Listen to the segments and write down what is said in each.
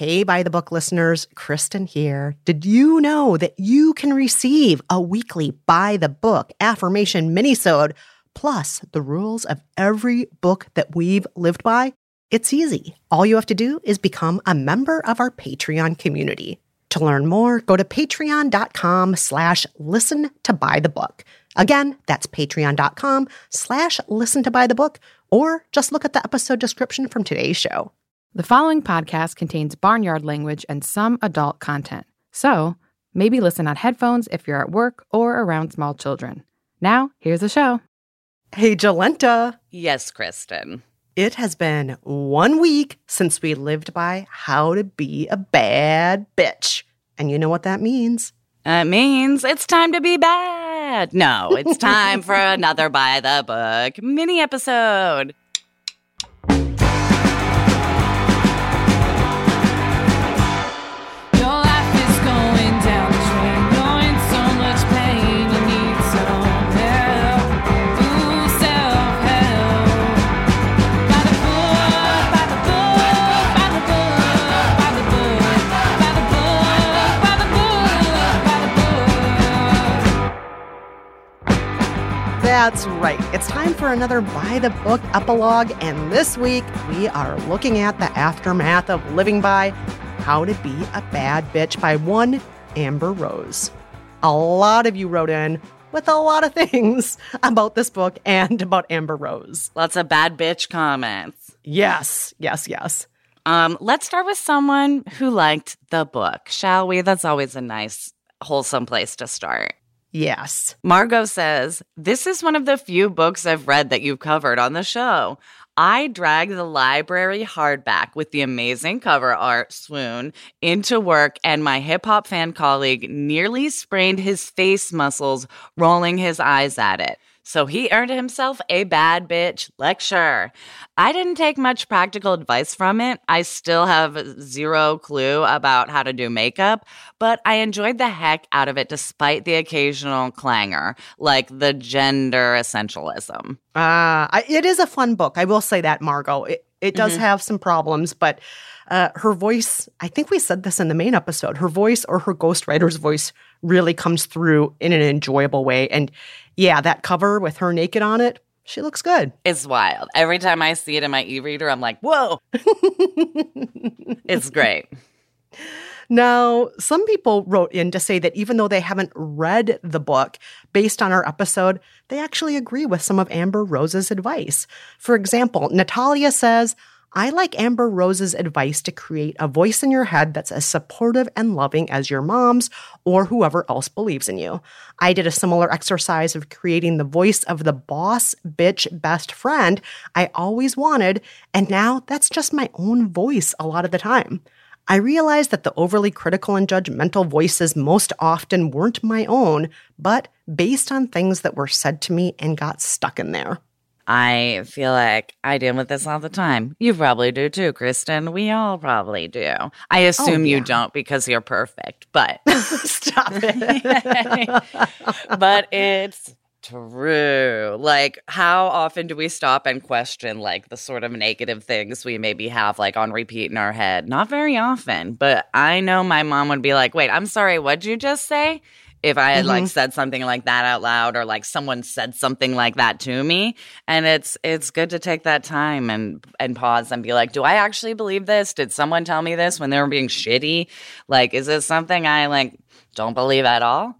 Hey, by the book listeners, Kristen here. Did you know that you can receive a weekly by the book affirmation minisode plus the rules of every book that we've lived by? It's easy. All you have to do is become a member of our Patreon community. To learn more, go to patreon.com slash listen to by the book. Again, that's patreon.com slash listen to by the book, or just look at the episode description from today's show. The following podcast contains barnyard language and some adult content. So, maybe listen on headphones if you're at work or around small children. Now, here's the show. Hey, Jolenta. Yes, Kristen. It has been one week since we lived by how to be a bad bitch. And you know what that means. Uh, that means it's time to be bad. No, it's time for another by the book mini episode. Right. It's time for another by the book epilogue. And this week, we are looking at the aftermath of living by How to Be a Bad Bitch by one Amber Rose. A lot of you wrote in with a lot of things about this book and about Amber Rose. Lots of bad bitch comments. Yes, yes, yes. Um, let's start with someone who liked the book, shall we? That's always a nice, wholesome place to start. Yes. Margot says, This is one of the few books I've read that you've covered on the show. I dragged the library hardback with the amazing cover art, Swoon, into work, and my hip hop fan colleague nearly sprained his face muscles rolling his eyes at it. So he earned himself a bad bitch lecture. I didn't take much practical advice from it. I still have zero clue about how to do makeup, but I enjoyed the heck out of it despite the occasional clangor, like the gender essentialism. Uh, it is a fun book. I will say that, Margot. It, it does have some problems, but uh, her voice, I think we said this in the main episode, her voice or her ghostwriter's voice really comes through in an enjoyable way. And yeah, that cover with her naked on it, she looks good. It's wild. Every time I see it in my e reader, I'm like, whoa. it's great. Now, some people wrote in to say that even though they haven't read the book based on our episode, they actually agree with some of Amber Rose's advice. For example, Natalia says, I like Amber Rose's advice to create a voice in your head that's as supportive and loving as your mom's or whoever else believes in you. I did a similar exercise of creating the voice of the boss, bitch, best friend I always wanted, and now that's just my own voice a lot of the time. I realized that the overly critical and judgmental voices most often weren't my own, but based on things that were said to me and got stuck in there. I feel like I deal with this all the time. You probably do too, Kristen. We all probably do. I oh, assume you yeah. don't because you're perfect, but Stop it. but it's true. Like how often do we stop and question like the sort of negative things we maybe have like on repeat in our head? Not very often, but I know my mom would be like, "Wait, I'm sorry, what'd you just say?" if I had like mm-hmm. said something like that out loud or like someone said something like that to me. And it's it's good to take that time and and pause and be like, do I actually believe this? Did someone tell me this when they were being shitty? Like, is this something I like don't believe at all?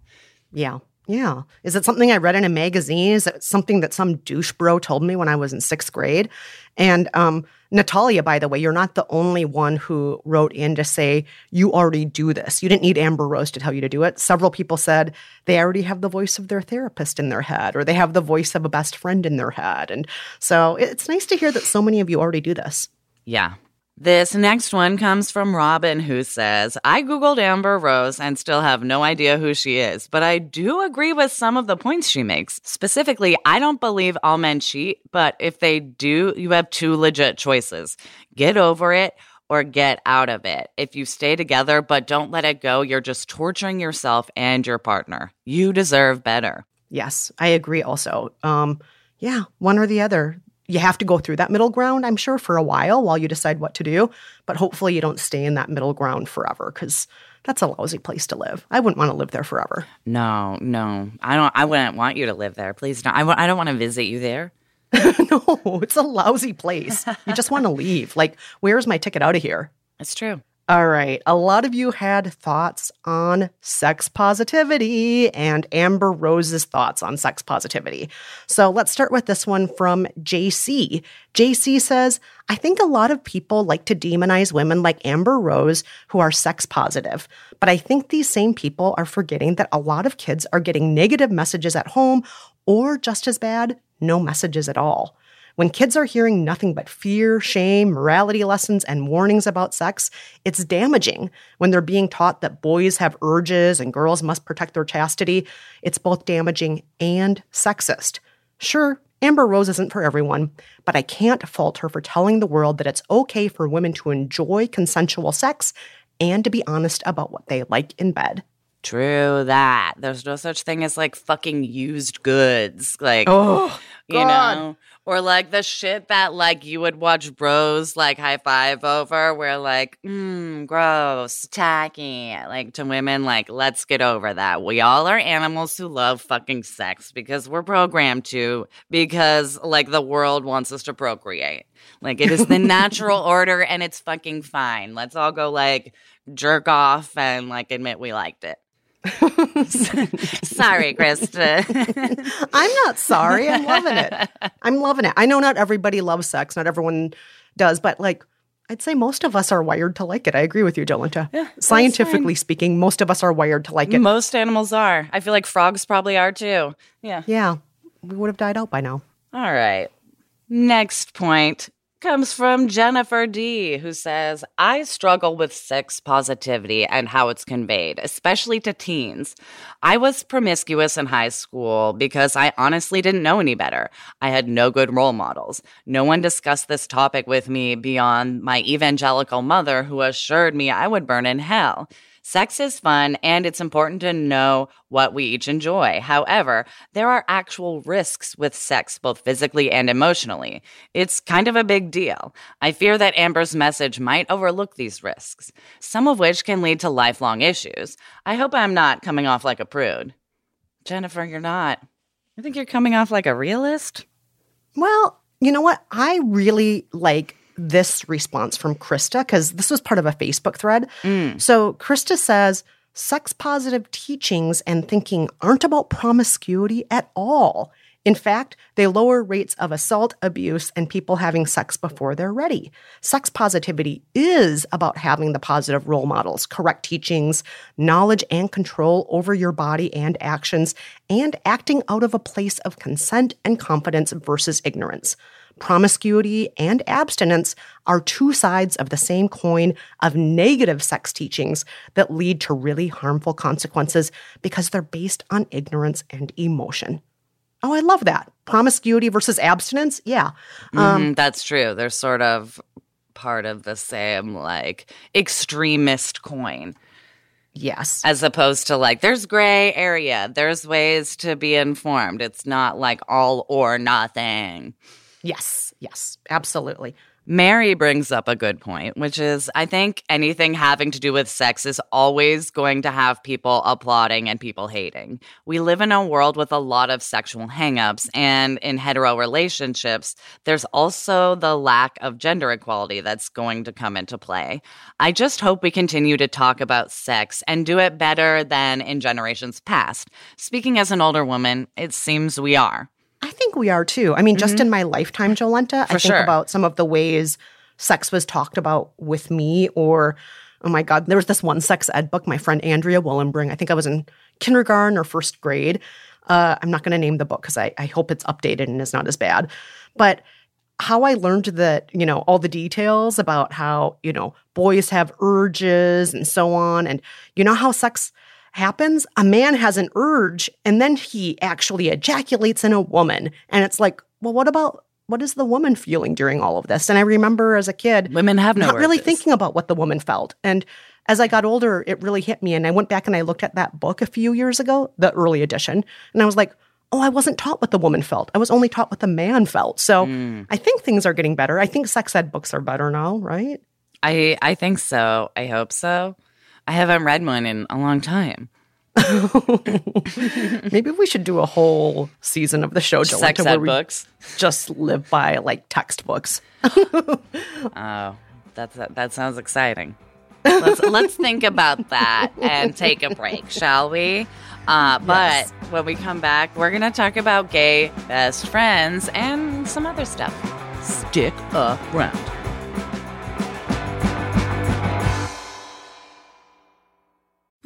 Yeah. Yeah. Is it something I read in a magazine? Is it something that some douche bro told me when I was in sixth grade? And um, Natalia, by the way, you're not the only one who wrote in to say you already do this. You didn't need Amber Rose to tell you to do it. Several people said they already have the voice of their therapist in their head or they have the voice of a best friend in their head. And so it's nice to hear that so many of you already do this. Yeah. This next one comes from Robin, who says, I Googled Amber Rose and still have no idea who she is, but I do agree with some of the points she makes. Specifically, I don't believe all men cheat, but if they do, you have two legit choices get over it or get out of it. If you stay together but don't let it go, you're just torturing yourself and your partner. You deserve better. Yes, I agree also. Um, yeah, one or the other. You have to go through that middle ground, I'm sure, for a while while you decide what to do. But hopefully, you don't stay in that middle ground forever because that's a lousy place to live. I wouldn't want to live there forever. No, no, I don't. I wouldn't want you to live there. Please don't. I w- I don't want to visit you there. no, it's a lousy place. You just want to leave. Like, where's my ticket out of here? That's true. All right. A lot of you had thoughts on sex positivity and Amber Rose's thoughts on sex positivity. So let's start with this one from JC. JC says, I think a lot of people like to demonize women like Amber Rose who are sex positive. But I think these same people are forgetting that a lot of kids are getting negative messages at home or just as bad, no messages at all. When kids are hearing nothing but fear, shame, morality lessons, and warnings about sex, it's damaging. When they're being taught that boys have urges and girls must protect their chastity, it's both damaging and sexist. Sure, Amber Rose isn't for everyone, but I can't fault her for telling the world that it's okay for women to enjoy consensual sex and to be honest about what they like in bed. True that. There's no such thing as like fucking used goods. Like, Oh, you know, or like the shit that like you would watch bros like high five over, where like, mm, gross, tacky. Like to women, like, let's get over that. We all are animals who love fucking sex because we're programmed to, because like the world wants us to procreate. Like it is the natural order and it's fucking fine. Let's all go like jerk off and like admit we liked it. Sorry, Krista. I'm not sorry. I'm loving it. I'm loving it. I know not everybody loves sex, not everyone does, but like I'd say most of us are wired to like it. I agree with you, Jolenta. Scientifically speaking, most of us are wired to like it. Most animals are. I feel like frogs probably are too. Yeah. yeah, we would have died out by now. All right. Next point comes from Jennifer D, who says, I struggle with sex positivity and how it's conveyed, especially to teens. I was promiscuous in high school because I honestly didn't know any better. I had no good role models. No one discussed this topic with me beyond my evangelical mother, who assured me I would burn in hell. Sex is fun and it's important to know what we each enjoy. However, there are actual risks with sex, both physically and emotionally. It's kind of a big deal. I fear that Amber's message might overlook these risks, some of which can lead to lifelong issues. I hope I'm not coming off like a prude. Jennifer, you're not. I think you're coming off like a realist. Well, you know what? I really like this response from Krista because this was part of a Facebook thread. So Krista says, sex positive teachings and thinking aren't about promiscuity at all. In fact, they lower rates of assault, abuse, and people having sex before they're ready. Sex positivity is about having the positive role models, correct teachings, knowledge and control over your body and actions, and acting out of a place of consent and confidence versus ignorance. Promiscuity and abstinence are two sides of the same coin of negative sex teachings that lead to really harmful consequences because they're based on ignorance and emotion. Oh, I love that. Promiscuity versus abstinence. Yeah. Mhm, that's true. They're sort of part of the same, like, extremist coin. Yes. as opposed to like there's gray area there's ways to be informed it's not like all or nothing Yes. Yes. Absolutely. Mary brings up a good point, which is I think anything having to do with sex is always going to have people applauding and people hating. We live in a world with a lot of sexual hangups, and in hetero relationships, there's also the lack of gender equality that's going to come into play. I just hope we continue to talk about sex and do it better than in generations past. Speaking as an older woman, it seems we are. I think we are too. I mean, just in my lifetime, Jolenta, I think sure. about some of the ways sex was talked about with me, or oh my God, there was this one sex ed book my friend Andrea Willenbring. I think I was in kindergarten or first grade. Uh, I'm not going to name the book because I, I hope it's updated and is not as bad. But how I learned that, you know, all the details about how, you know, boys have urges and so on. And you know how sex happens? A man has an urge and then he actually ejaculates in a woman. And it's like, well, what about what is the woman feeling during all of this? And I remember as a kid, Women have no not really thinking about what the woman felt. And as I got older, it really hit me. And I went back and I looked at that book a few years ago, the early edition, and I was like, oh, I wasn't taught what the woman felt. I was only taught what the man felt. So Hmm. I think things are getting better. I think sex ed books are better now, right? I I think so. I hope so. I haven't read one in a long time. Maybe we should do a whole season of the show, Jolenta, Sex where ed we books. just live by like textbooks. Oh, that's that sounds exciting. Let's let's think about that and take a break, shall we? Uh, but Yes. when we come back, we're gonna talk about gay best friends and some other stuff. Stick around.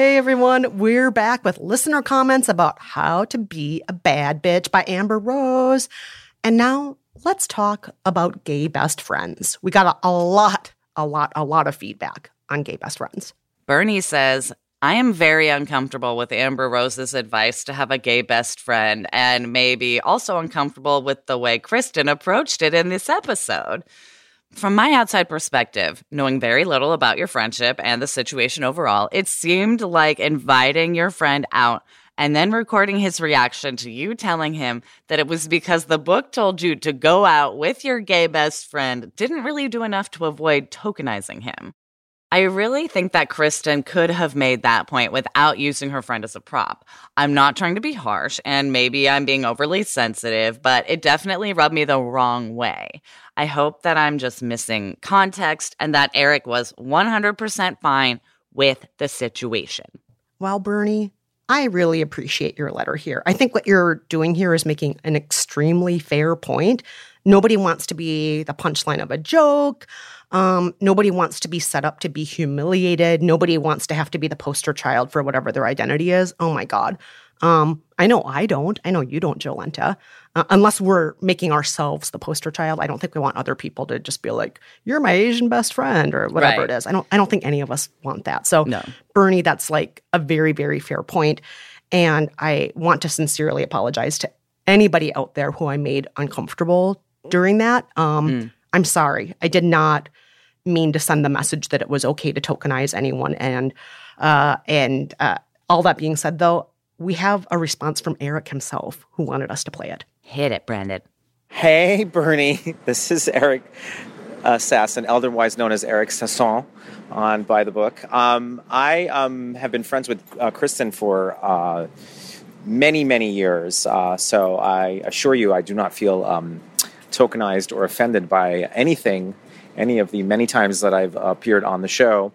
Hey everyone, we're back with listener comments about how to be a bad bitch by Amber Rose. And now let's talk about gay best friends. We got a, a lot, a lot, a lot of feedback on gay best friends. Bernie says, I am very uncomfortable with Amber Rose's advice to have a gay best friend, and maybe also uncomfortable with the way Kristen approached it in this episode. From my outside perspective, knowing very little about your friendship and the situation overall, it seemed like inviting your friend out and then recording his reaction to you telling him that it was because the book told you to go out with your gay best friend didn't really do enough to avoid tokenizing him. I really think that Kristen could have made that point without using her friend as a prop. I'm not trying to be harsh, and maybe I'm being overly sensitive, but it definitely rubbed me the wrong way. I hope that I'm just missing context and that Eric was 100% fine with the situation. Well, Bernie, I really appreciate your letter here. I think what you're doing here is making an extremely fair point. Nobody wants to be the punchline of a joke. Um, nobody wants to be set up to be humiliated. Nobody wants to have to be the poster child for whatever their identity is. Oh my God. Um, I know I don't. I know you don't, Jolenta. Uh, unless we're making ourselves the poster child, I don't think we want other people to just be like, "You're my Asian best friend" or whatever Right. it is. I don't. I don't think any of us want that. So, No. Bernie, that's like a very, very fair point, and I want to sincerely apologize to anybody out there who I made uncomfortable during that. Um, I'm sorry. I did not mean to send the message that it was okay to tokenize anyone. And uh, and uh, all that being said, though, we have a response from Eric himself who wanted us to play it. Hit it, Brandon. Hey, Bernie. This is Eric. assassin, otherwise known as Eric Sasson, on By the Book. Um, I um, have been friends with uh, Kristen for uh, many, many years, uh, so I assure you I do not feel um, tokenized or offended by anything, any of the many times that I've appeared on the show.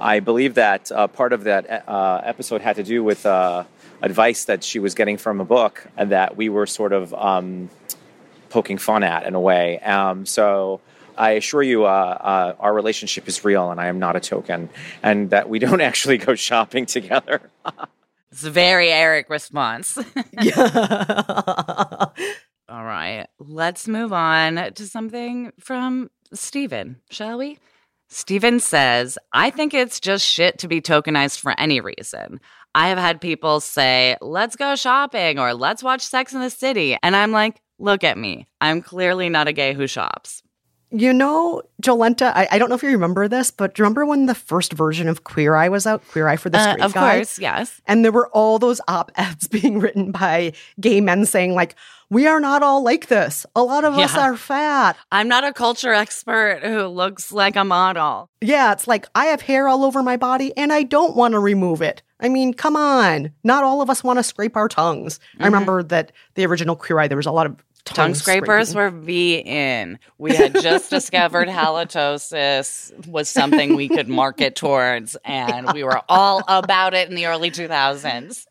I believe that uh, part of that uh, episode had to do with uh, advice that she was getting from a book and that we were sort of um, poking fun at in a way. Um, so I assure you, uh, uh, our relationship is real, and I am not a token, and that we don't actually go shopping together. It's a very Eric response. All right, let's move on to something from Steven, shall we? Steven says, I think it's just shit to be tokenized for any reason. I have had people say, let's go shopping or let's watch Sex in the City. And I'm like, look at me. I'm clearly not a gay who shops. You know, Jolenta, I, I don't know if you remember this, but do you remember when the first version of Queer Eye was out? Queer Eye for the Uh, Straight of Guy? course, yes. And there were all those op eds being written by gay men saying, like, we are not all like this. A lot of us are fat. I'm not a culture expert who looks like a model. Yeah, it's like I have hair all over my body and I don't want to remove it. I mean, come on. Not all of us want to scrape our tongues. I remember that the original Queer Eye, there was a lot of Tongue tongue scrapers scraping. were V in. We had just discovered halitosis was something we could market towards, and we were all about it in the early 2000s.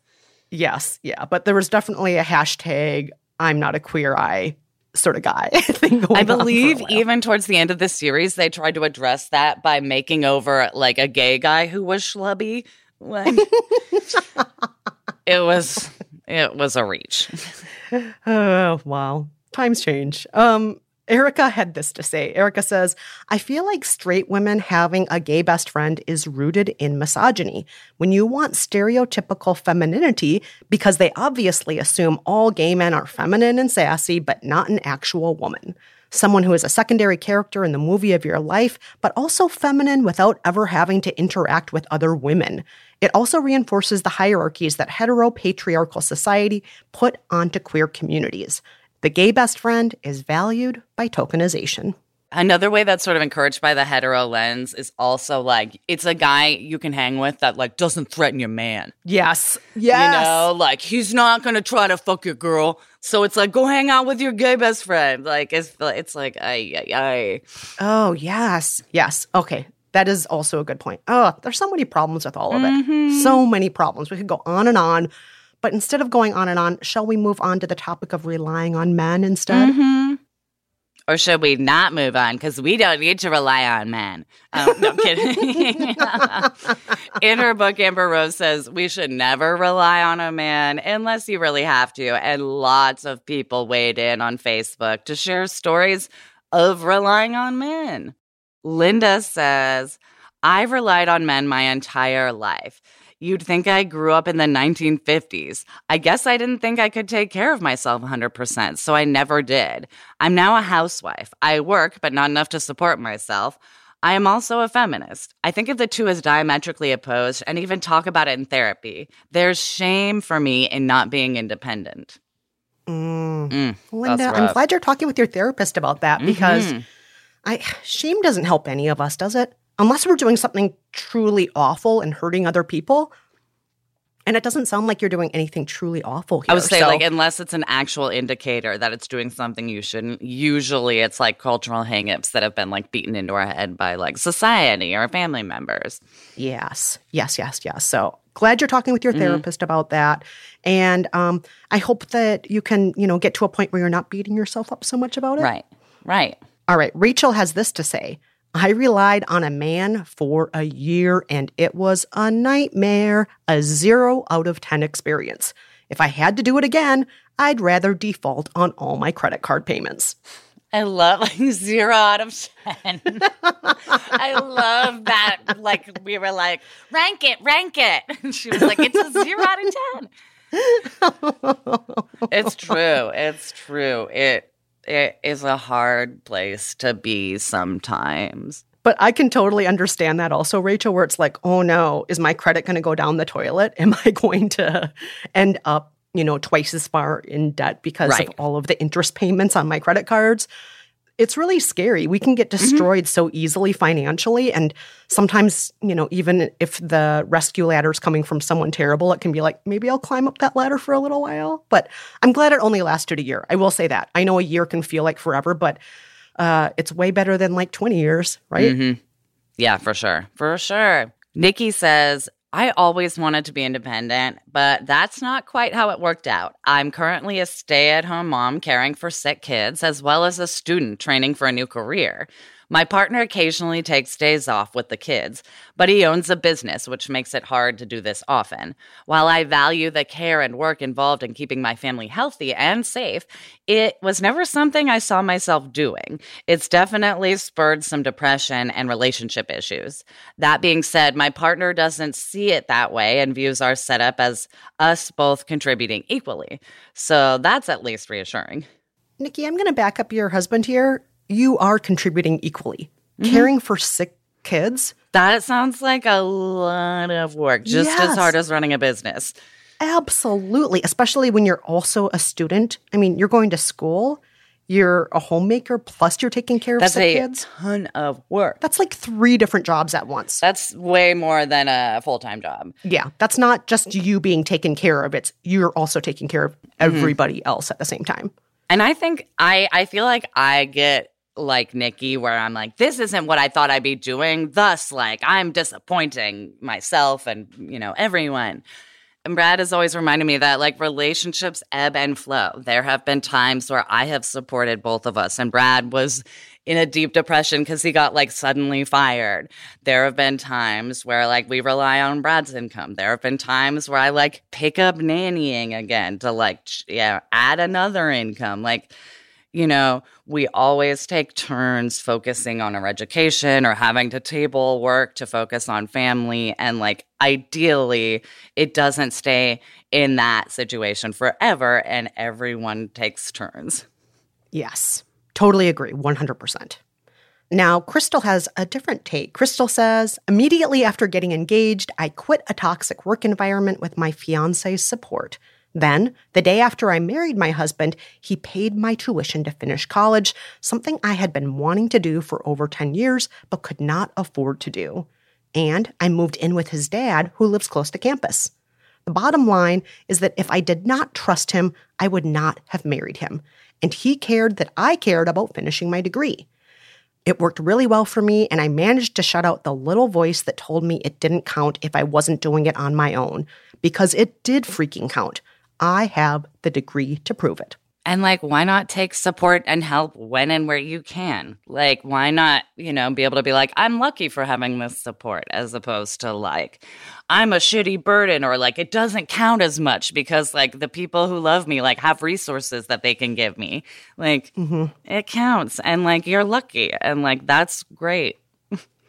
Yes, yeah. But there was definitely a hashtag, I'm not a queer eye sort of guy I on for a believe even towards the end of the series, they tried to address that by making over like a gay guy who was schlubby. Like, it was, it was a reach. Oh, wow. Times change. Um, Erica had this to say. Erica says, I feel like straight women having a gay best friend is rooted in misogyny. When you want stereotypical femininity, because they obviously assume all gay men are feminine and sassy, but not an actual woman. Someone who is a secondary character in the movie of your life, but also feminine without ever having to interact with other women. It also reinforces the hierarchies that heteropatriarchal society put onto queer communities. The gay best friend is valued by tokenization. Another way that's sort of encouraged by the hetero lens is also like it's a guy you can hang with that like doesn't threaten your man. Yes. Yes. You know, like he's not gonna try to fuck your girl. So it's like go hang out with your gay best friend. Like it's it's like I ay ay. Oh, yes. Yes. Okay. That is also a good point. Oh, there's so many problems with all of it. So many problems. We could go on and on. But instead of going on and on, shall we move on to the topic of relying on men instead? Or should we not move on? Because we don't need to rely on men. Um, no, I'm kidding. In her book, Amber Rose says we should never rely on a man unless you really have to. And lots of people weighed in on Facebook to share stories of relying on men. Linda says, I've relied on men my entire life. You'd think I grew up in the 1950s. I guess I didn't think I could take care of myself 100%, so I never did. I'm now a housewife. I work, but not enough to support myself. I am also a feminist. I think of the two as diametrically opposed and even talk about it in therapy. There's shame for me in not being independent. Mm. Mm, Linda, I'm glad you're talking with your therapist about that because Mhm. I shame doesn't help any of us, does it? Unless we're doing something truly awful and hurting other people. And it doesn't sound like you're doing anything truly awful here. I would say, so- like, unless it's an actual indicator that it's doing something you shouldn't, usually it's like cultural hangups that have been like beaten into our head by like society or family members. Yes, yes, yes, yes. So glad you're talking with your Mm-hmm. therapist about that, and um, I hope that you can, you know, get to a point where you're not beating yourself up so much about it. Right, right. All right. Rachel has this to say. I relied on a man for a year and it was a nightmare, a zero out of 10 experience. If I had to do it again, I'd rather default on all my credit card payments. I love like zero out of 10. I love that. Like, we were like, rank it, rank it. And she was like, it's a zero out of 10. it's true. It's true. It It is a hard place to be sometimes. But I can totally understand that also, Rachel, where it's like, oh no, is my credit going to go down the toilet? Am I going to end up, you know, twice as far in debt because Right. of all of the interest payments on my credit cards? It's really scary. We can get destroyed so easily financially. And sometimes, you know, even if the rescue ladder is coming from someone terrible, it can be like, maybe I'll climb up that ladder for a little while. But I'm glad it only lasted a year. I will say that. I know a year can feel like forever, but uh, it's way better than like 20 years, right? Mhm. Yeah, for sure. For sure. Nikki says, I always wanted to be independent, but that's not quite how it worked out. I'm currently a stay at home mom caring for sick kids, as well as a student training for a new career. My partner occasionally takes days off with the kids, but he owns a business, which makes it hard to do this often. While I value the care and work involved in keeping my family healthy and safe, it was never something I saw myself doing. It's definitely spurred some depression and relationship issues. That being said, my partner doesn't see it that way and views our setup as us both contributing equally. So that's at least reassuring. Nikki, I'm going to back up your husband here. You are contributing equally. Caring for sick kids, That sounds like a lot of work, just as hard as running a business. absolutely, especially when you're also a student. I mean, you're going to school, you're a homemaker, plus you're taking care of That's sick a kids. ton of work. That's like three different jobs at once. That's way more than a full time job. Yeah, that's not just you being taken care of. It's you're also taking care of mm-hmm. everybody else at the same time. And I think I I feel like I get like Nikki where I'm like this isn't what I thought I'd be doing thus like I'm disappointing myself and you know everyone. And Brad has always reminded me that like relationships ebb and flow. There have been times where I have supported both of us and Brad was in a deep depression because he got like suddenly fired. There have been times where like we rely on Brad's income. There have been times where I like pick up nannying again to like, yeah, add another income. Like, you know, we always take turns focusing on our education or having to table work to focus on family. And like, ideally, it doesn't stay in that situation forever and everyone takes turns. Yes, totally agree, 100%. Now, Crystal has a different take. Crystal says, immediately after getting engaged, I quit a toxic work environment with my fiance's support. Then, the day after I married my husband, he paid my tuition to finish college, something I had been wanting to do for over 10 years but could not afford to do. And I moved in with his dad, who lives close to campus. The bottom line is that if I did not trust him, I would not have married him. And he cared that I cared about finishing my degree. It worked really well for me, and I managed to shut out the little voice that told me it didn't count if I wasn't doing it on my own, because it did freaking count. I have the degree to prove it. And like, why not take support and help when and where you can? Like, why not, you know, be able to be like, I'm lucky for having this support as opposed to like, I'm a shitty burden or like, it doesn't count as much because like the people who love me like have resources that they can give me. Like, mm-hmm. it counts. And like, you're lucky. And like, that's great.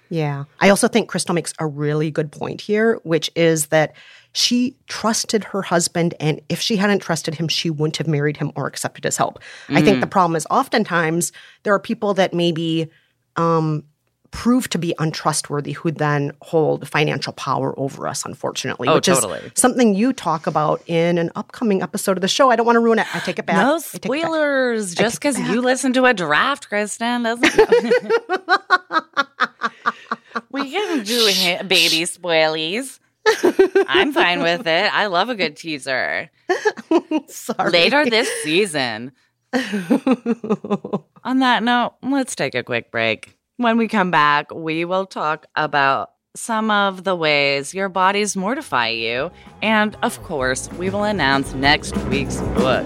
Yeah. I also think Crystal makes a really good point here, which is that she trusted her husband, and if she hadn't trusted him, she wouldn't have married him or accepted his help. I think the problem is oftentimes there are people that maybe um, prove to be untrustworthy who then hold financial power over us, unfortunately, Oh, which totally. is something you talk about in an upcoming episode of the show. I don't want to ruin it. I take it back. No spoilers. Just because you listen to a draft, Kristen, doesn't. we can do ha- baby spoilies. I'm fine with it. I love a good teaser. Sorry. Later this season. On that note, let's take a quick break. When we come back, we will talk about some of the ways your bodies mortify you. And of course, we will announce next week's book.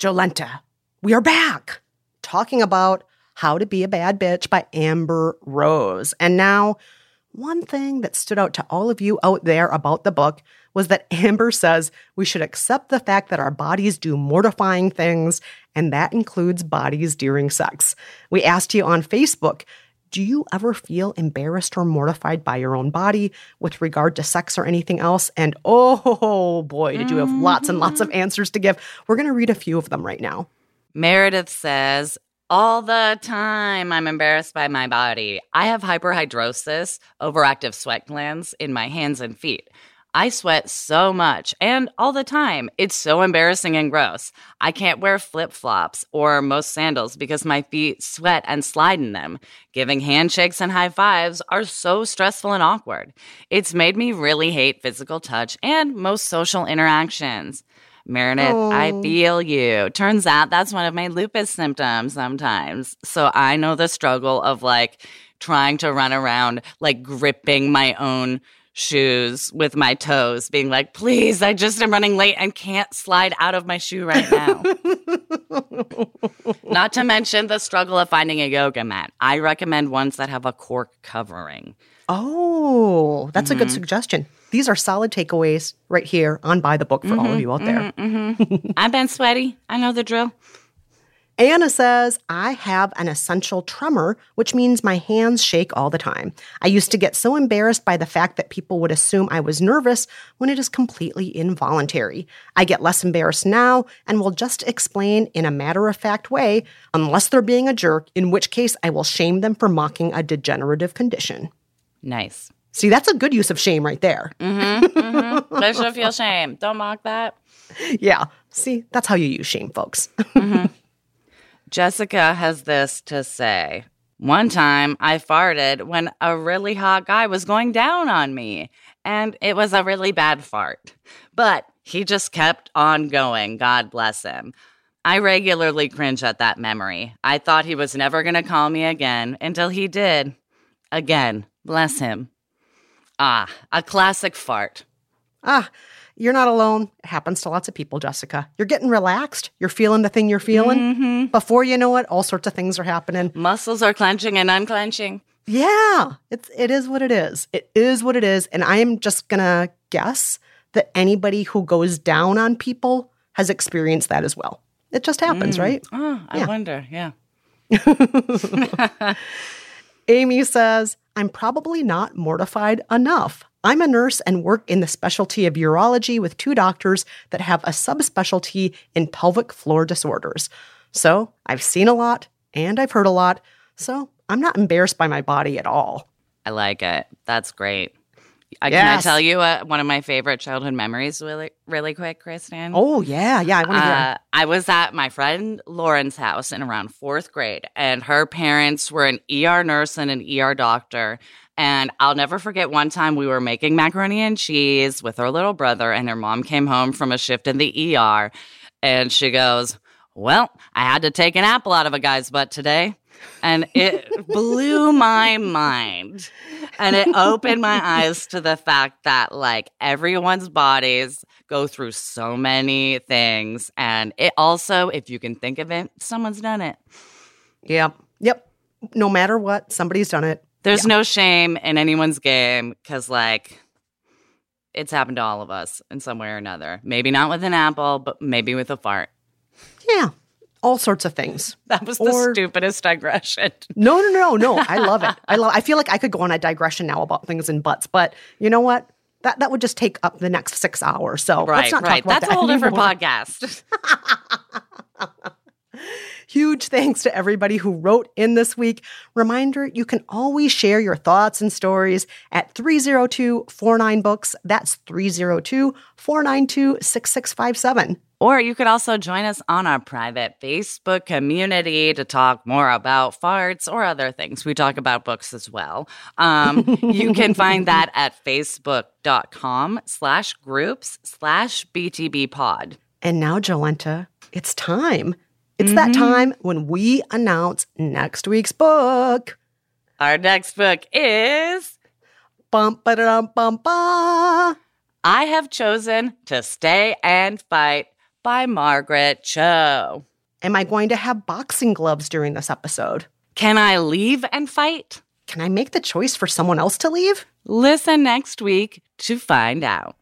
Jolenta, we are back talking about How to Be a Bad Bitch by Amber Rose. And now, one thing that stood out to all of you out there about the book was that Amber says we should accept the fact that our bodies do mortifying things, and that includes bodies during sex. We asked you on Facebook. Do you ever feel embarrassed or mortified by your own body with regard to sex or anything else? And oh boy, did you have lots and lots of mm. answers to give. We're going to read a few of them right now. Meredith says, all the time I'm embarrassed by my body. I have hyperhidrosis, overactive sweat glands in my hands and feet. I sweat so much and all the time. It's so embarrassing and gross. I can't wear flip flops or most sandals because my feet sweat and slide in them. Giving handshakes and high fives are so stressful and awkward. It's made me really hate physical touch and most social interactions. Meredith, I oh. feel you. Turns out that's one of my lupus symptoms sometimes. So I know the struggle of like trying to run around, like gripping my own shoes with my toes, being like, please, I just am running late and can't slide out of my shoe right now. Not to mention the struggle of finding a yoga mat. I recommend ones that have a cork covering. Oh, that's a good mm-hmm. suggestion. These are solid takeaways right here on By the Book for all of mm-hmm. you out there. Mm-hmm. I've been sweaty. I know the drill. Anna says, I have an essential tremor, which means my hands shake all the time. I used to get so embarrassed by the fact that people would assume I was nervous when it is completely involuntary. I get less embarrassed now and will just explain in a matter of fact way, unless they're being a jerk, in which case I will shame them for mocking a degenerative condition. Nice. See, that's a good use of shame right there. Mm-hmm, mm-hmm. They should feel shame. Don't mock that. Yeah. See, that's how you use shame, folks. Mm-hmm. Jessica has this to say. One time I farted when a really hot guy was going down on me, and it was a really bad fart. But he just kept on going. God bless him. I regularly cringe at that memory. I thought he was never going to call me again until he did. Again, bless him. Ah, a classic fart. ah, you're not alone. It happens to lots of people, Jessica. You're getting relaxed. You're feeling the thing you're feeling. Mm-hmm. Before you know it, all sorts of things are happening. Muscles are clenching and unclenching. Yeah, it's it is what it is. It is what it is, and I am just gonna guess that anybody who goes down on people has experienced that as well. It just happens, mm. right? Oh, I Yeah. wonder. Yeah. Amy says, I'm probably not mortified enough. I'm a nurse and work in the specialty of urology with two doctors that have a subspecialty in pelvic floor disorders. So I've seen a lot and I've heard a lot. So I'm not embarrassed by my body at all. I like it. That's great. I, Can I tell you uh, one of my favorite childhood memories really, really quick, Kristen? Oh, yeah. Yeah. I want to hear. Uh, I was at my friend Lauren's house in around fourth grade, and her parents were an ER nurse and an ER doctor. And I'll never forget one time we were making macaroni and cheese with her little brother, and her mom came home from a shift in the ER, and she goes, Well, I had to take an apple out of a guy's butt today. And it blew my mind. And it opened my eyes to the fact that, like, everyone's bodies go through so many things. And it also, if you can think of it, someone's done it. Yep. Yep. No matter what, somebody's done it. There's no shame in anyone's game because, like, it's happened to all of us in some way or another. Maybe not with an apple, but maybe with a fart. Yeah. All sorts of things. That was the Or- stupidest digression. No, no, no, no. I love it. I love I feel like I could go on a digression now about things in butts, but you know what? That that would just take up the next six hours. So Right, let's not right. talk about That's that a whole different podcast. Huge thanks to everybody who wrote in this week. Reminder you can always share your thoughts and stories at 302 49 Books. That's 302 492 6657. Or you could also join us on our private Facebook community to talk more about farts or other things. We talk about books as well. Um, you can find that at facebook.com slash groups slash BTB pod. And now, Jolenta, it's time. It's that mm-hmm. time when we announce next week's book. Our next book is Bum bum ba. I Have Chosen to Stay and Fight by Margaret Cho. Am I going to have boxing gloves during this episode? Can I leave and fight? Can I make the choice for someone else to leave? Listen next week to find out.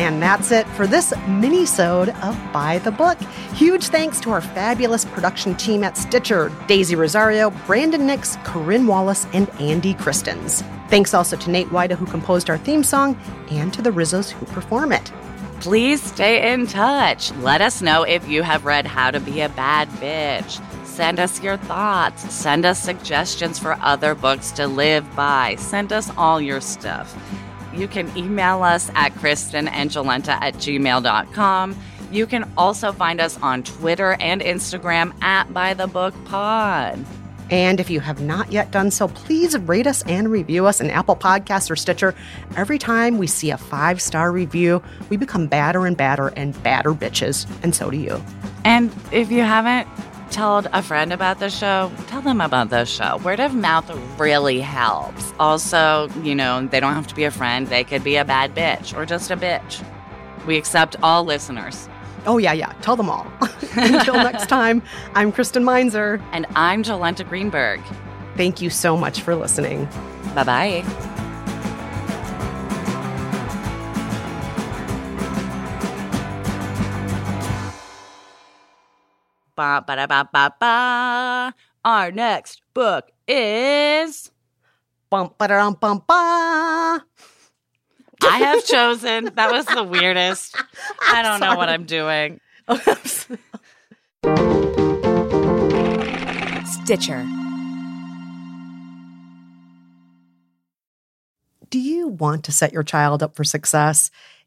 And that's it for this mini-sode of By the Book. Huge thanks to our fabulous production team at Stitcher, Daisy Rosario, Brandon Nix, Corinne Wallace, and Andy Christens. Thanks also to Nate Wida, who composed our theme song, and to the Rizzos who perform it. Please stay in touch. Let us know if you have read How to Be a Bad Bitch. Send us your thoughts. Send us suggestions for other books to live by. Send us all your stuff. You can email us at kristenandjolenta at gmail.com. You can also find us on Twitter and Instagram at By the Book Pod. And if you have not yet done so, please rate us and review us in Apple Podcasts or Stitcher. Every time we see a five star review, we become badder and badder and badder bitches. And so do you. And if you haven't told a friend about the show, tell them about the show. Word of mouth really helps. Also, you know, they don't have to be a friend, they could be a bad bitch or just a bitch. We accept all listeners. Oh, yeah, yeah. Tell them all. Until next time, I'm Kristen Meinzer. And I'm Jolenta Greenberg. Thank you so much for listening. Bye bye. Ba ba da ba ba ba. Our next book is Bum ba dum bum ba. I have chosen. That was the weirdest. I don't know what I'm doing. Stitcher. Do you want to set your child up for success?